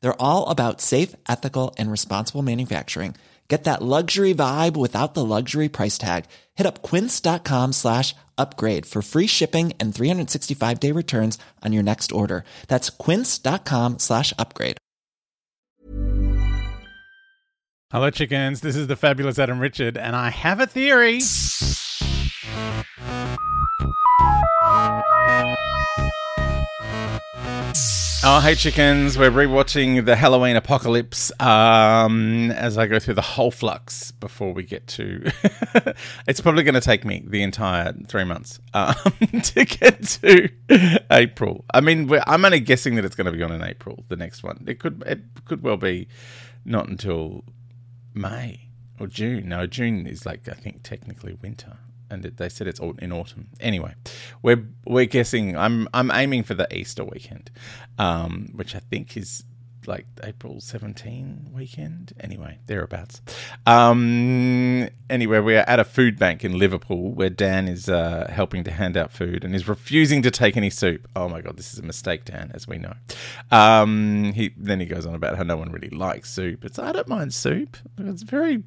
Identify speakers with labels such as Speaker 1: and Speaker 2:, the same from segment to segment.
Speaker 1: They're all about safe, ethical, and responsible manufacturing. Get that luxury vibe without the luxury price tag. Hit up quince.com slash upgrade for free shipping and 365 day returns on your next order. That's quince.com slash upgrade.
Speaker 2: Hello, chickens. This is the fabulous Adam Richard, and I have a theory. Oh, hey chickens! We're rewatching the Halloween Apocalypse um, as I go through the whole flux before we get to. it's probably going to take me the entire three months um, to get to April. I mean, I'm only guessing that it's going to be on in April. The next one, it could it could well be not until May or June. No, June is like I think technically winter and they said it's in autumn. Anyway, we're we're guessing. I'm I'm aiming for the Easter weekend, um, which I think is like April 17 weekend. Anyway, thereabouts. Um, anyway, we're at a food bank in Liverpool where Dan is uh, helping to hand out food and is refusing to take any soup. Oh my god, this is a mistake, Dan, as we know. Um, he then he goes on about how no one really likes soup. It's I don't mind soup. It's very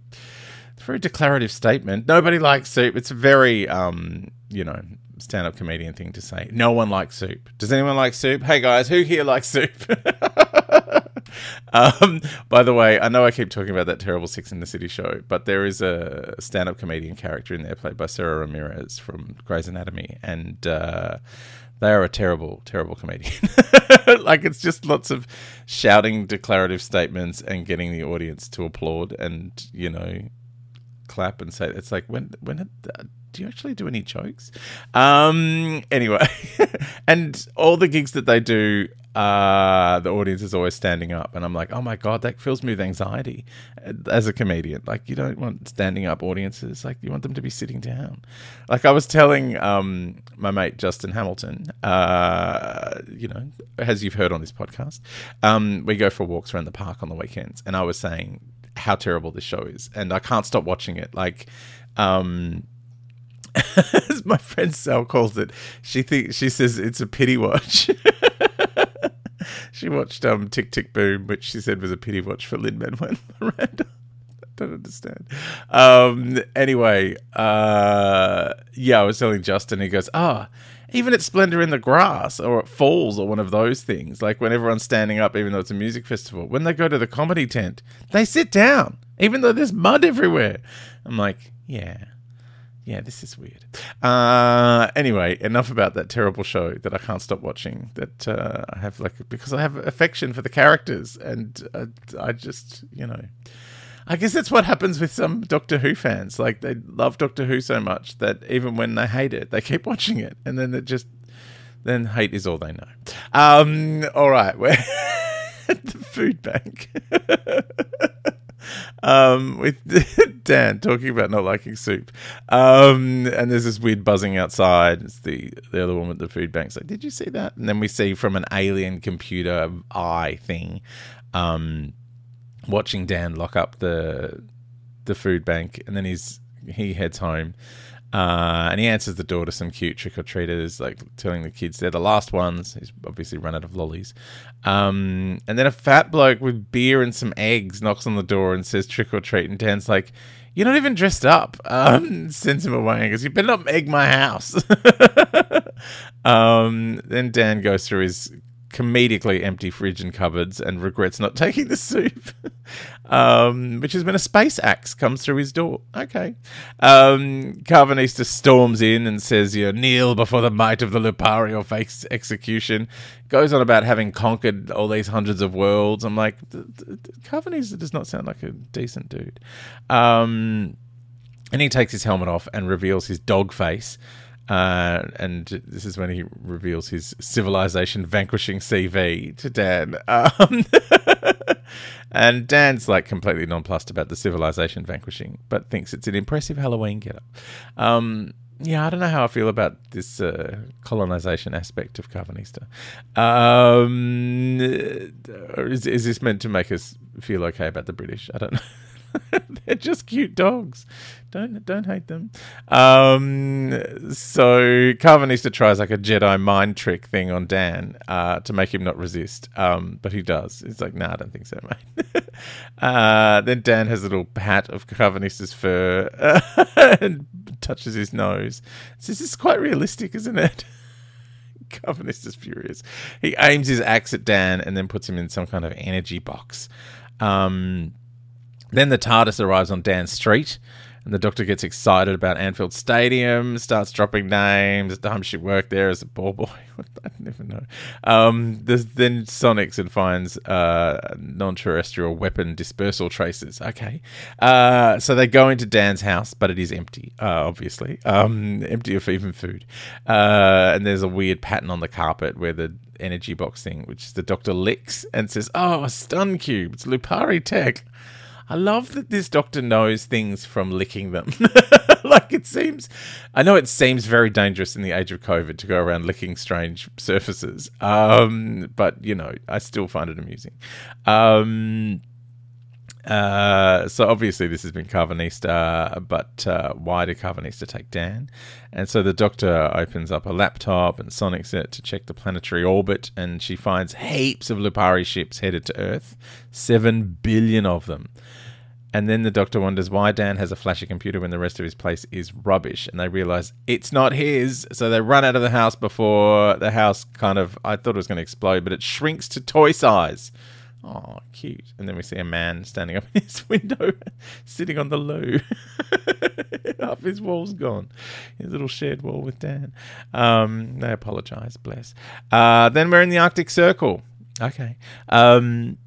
Speaker 2: it's a very declarative statement. Nobody likes soup. It's a very, um, you know, stand up comedian thing to say. No one likes soup. Does anyone like soup? Hey guys, who here likes soup? um, by the way, I know I keep talking about that terrible Sex and the City show, but there is a stand up comedian character in there played by Sara Ramirez from Grey's Anatomy. And, uh, they are a terrible, terrible comedian. like it's just lots of shouting declarative statements and getting the audience to applaud and, you know, clap and say it's like when when do you actually do any jokes? Um, anyway, and all the gigs that they do, uh, the audience is always standing up, and I'm like, oh my god, that fills me with anxiety uh, as a comedian. Like, you don't want standing up audiences; like, you want them to be sitting down. Like, I was telling um, my mate Justin Hamilton, uh, you know, as you've heard on this podcast, um, we go for walks around the park on the weekends, and I was saying how terrible this show is, and I can't stop watching it. Like, um, as my friend Sal calls it, she thinks she says it's a pity watch. she watched um, Tick Tick Boom, which she said was a pity watch for Lin Manuel Miranda. I don't understand. Um, anyway, uh, yeah, I was telling Justin. He goes, "Ah." Oh, even at Splendor in the Grass or at Falls or one of those things, like when everyone's standing up, even though it's a music festival, when they go to the comedy tent, they sit down, even though there's mud everywhere. I'm like, yeah, yeah, this is weird. Uh, anyway, enough about that terrible show that I can't stop watching. That uh, I have like because I have affection for the characters, and uh, I just you know I guess that's what happens with some Doctor Who fans. Like they love Doctor Who so much that even when they hate it, they keep watching it, and then it just then hate is all they know. Um, all right, we're at the food bank. um, with Dan talking about not liking soup. Um, and there's this weird buzzing outside. It's the, the other woman at the food bank's like, Did you see that? And then we see from an alien computer eye thing. Um, watching Dan lock up the the food bank, and then he's he heads home. Uh, and he answers the door to some cute trick or treaters, like telling the kids they're the last ones. He's obviously run out of lollies. Um, and then a fat bloke with beer and some eggs knocks on the door and says trick or treat. And Dan's like, You're not even dressed up. Um, sends him away and goes, You better not egg my house. um, then Dan goes through his comedically empty fridge and cupboards and regrets not taking the soup, um, which is when a space axe comes through his door. Okay. Um, Karvanista storms in and says, you know, kneel before the might of the Lupari or face execution. Goes on about having conquered all these hundreds of worlds. I'm like, Karvanista does not sound like a decent dude. Um, and he takes his helmet off and reveals his dog face. Uh, and this is when he reveals his civilization vanquishing CV to Dan. Um, and Dan's like completely nonplussed about the civilization vanquishing, but thinks it's an impressive Halloween getup. Um, yeah, I don't know how I feel about this uh, colonization aspect of Karvanista. Um, is, is this meant to make us feel okay about the British? I don't know. They're just cute dogs. Don't don't hate them. Um, so Karvanista tries like a Jedi mind trick thing on Dan uh, to make him not resist. Um, but he does. He's like, nah, I don't think so, mate. uh, then Dan has a little pat of Karvanista's fur and touches his nose. This is quite realistic, isn't it? Karvanista's furious. He aims his axe at Dan and then puts him in some kind of energy box. Um, then the TARDIS arrives on Dan Street, and the Doctor gets excited about Anfield Stadium, starts dropping names. Time she worked there as a ball boy. I never know. Um, then Sonics and finds uh, non-terrestrial weapon dispersal traces. Okay, uh, so they go into Dan's house, but it is empty, uh, obviously, um, empty of even food. Uh, and there's a weird pattern on the carpet where the energy box thing, which the Doctor licks and says, "Oh, a stun cube! It's Lupari tech." I love that this doctor knows things from licking them. like it seems, I know it seems very dangerous in the age of COVID to go around licking strange surfaces. Um, but you know, I still find it amusing. Um, uh, so obviously this has been Karvanista, but uh, why did Karvanista take Dan? And so the Doctor opens up a laptop and sonics it to check the planetary orbit, and she finds heaps of Lupari ships headed to Earth, seven billion of them. And then the Doctor wonders why Dan has a flashy computer when the rest of his place is rubbish, and they realize it's not his. So they run out of the house before the house kind of I thought it was going to explode, but it shrinks to toy size. Oh, cute. And then we see a man standing up in his window, sitting on the loo. Half his wall's gone. His little shared wall with Dan. Um, they apologize, bless. Uh, then we're in the Arctic Circle. Okay. Um,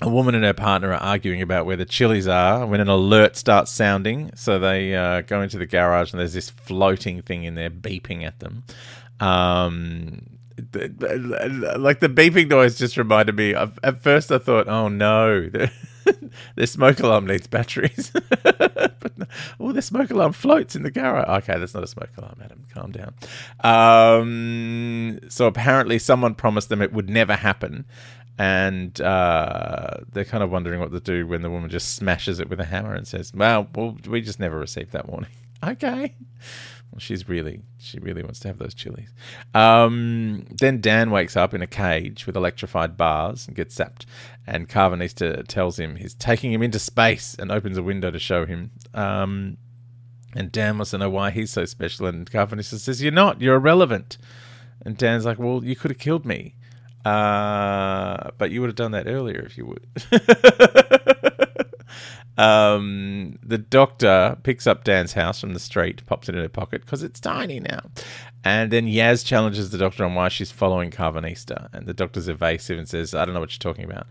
Speaker 2: a woman and her partner are arguing about where the chilies are when an alert starts sounding. So they uh, go into the garage and there's this floating thing in there beeping at them. Um, like the beeping noise just reminded me. Of, at first, I thought, "Oh no, the, smoke alarm needs batteries." but no, oh, the smoke alarm floats in the garage. Okay, that's not a smoke alarm, Adam. Calm down. Um, so apparently, someone promised them it would never happen, and uh, they're kind of wondering what to do when the woman just smashes it with a hammer and says, "Well, well, we just never received that warning." okay. She's really, she really wants to have those chilies. Um, then Dan wakes up in a cage with electrified bars and gets zapped. And Karvanista tells him he's taking him into space and opens a window to show him. Um, and Dan wants to know why he's so special. And Karvanista says, You're not, you're irrelevant. And Dan's like, Well, you could have killed me. Uh, but you would have done that earlier if you would. Um, the doctor picks up Dan's house from the street, pops it in her pocket because it's tiny now. And then Yaz challenges the doctor on why she's following Karvanista. And the doctor's evasive and says, I don't know what you're talking about.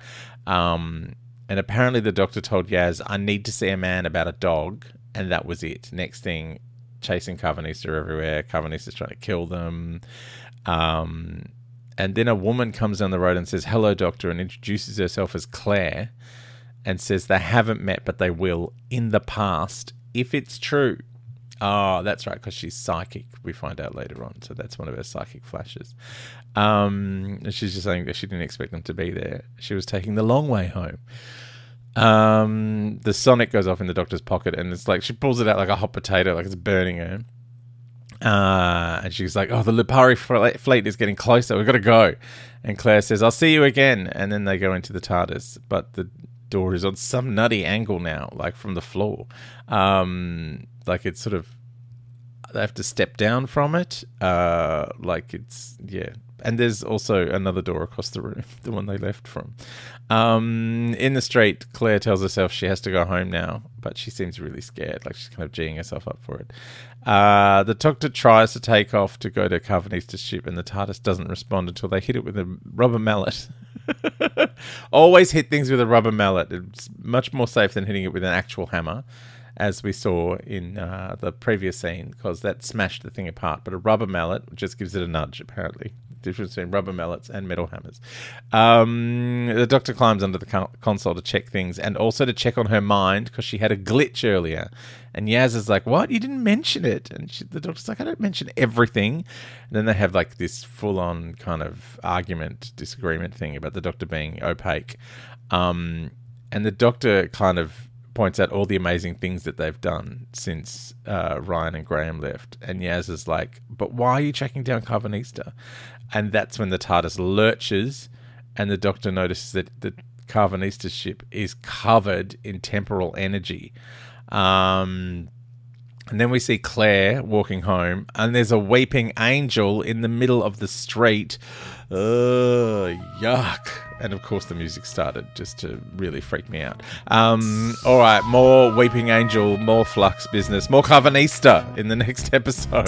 Speaker 2: Um, and apparently the doctor told Yaz, I need to see a man about a dog. And that was it. Next thing, chasing Karvanista everywhere. Karvanista's trying to kill them. Um, and then a woman comes down the road and says, Hello, doctor, and introduces herself as Claire and says they haven't met, but they will in the past if it's true. Oh, that's right, because she's psychic. We find out later on, so that's one of her psychic flashes. Um, she's just saying that she didn't expect them to be there. She was taking the long way home. Um, the Sonic goes off in the doctor's pocket, and it's like she pulls it out like a hot potato, like it's burning her. Uh, and she's like, "Oh, the Lupari fleet is getting closer. We've got to go." And Claire says, "I'll see you again." And then they go into the TARDIS, but the door is on some nutty angle now, like from the floor. Um, like it's sort of they have to step down from it. Uh, like it's yeah. And there's also another door across the room, the one they left from. Um, in the street, Claire tells herself she has to go home now, but she seems really scared, like she's kind of geeing herself up for it. Uh, the Doctor tries to take off to go to Karvanista's ship, and the TARDIS doesn't respond until they hit it with a rubber mallet. Always hit things with a rubber mallet. It's much more safe than hitting it with an actual hammer as we saw in uh, the previous scene, because that smashed the thing apart. But a rubber mallet just gives it a nudge, apparently. Difference between rubber mallets and metal hammers. Um, the doctor climbs under the console to check things and also to check on her mind because she had a glitch earlier. And Yaz is like, What? You didn't mention it. And she, the doctor's like, I don't mention everything. And then they have like this full on kind of argument, disagreement thing about the doctor being opaque. Um, and the doctor kind of points out all the amazing things that they've done since uh, Ryan and Graham left. And Yaz is like, but why are you tracking down Karvanista? And that's when the TARDIS lurches and the Doctor notices that the Karvanista ship is covered in temporal energy. Um, and then we see Claire walking home, and there's a weeping angel in the middle of the street. Ugh, yuck. And of course, the music started just to really freak me out. Um, all right, more Weeping Angel, more Flux business, more Karvanista in the next episode.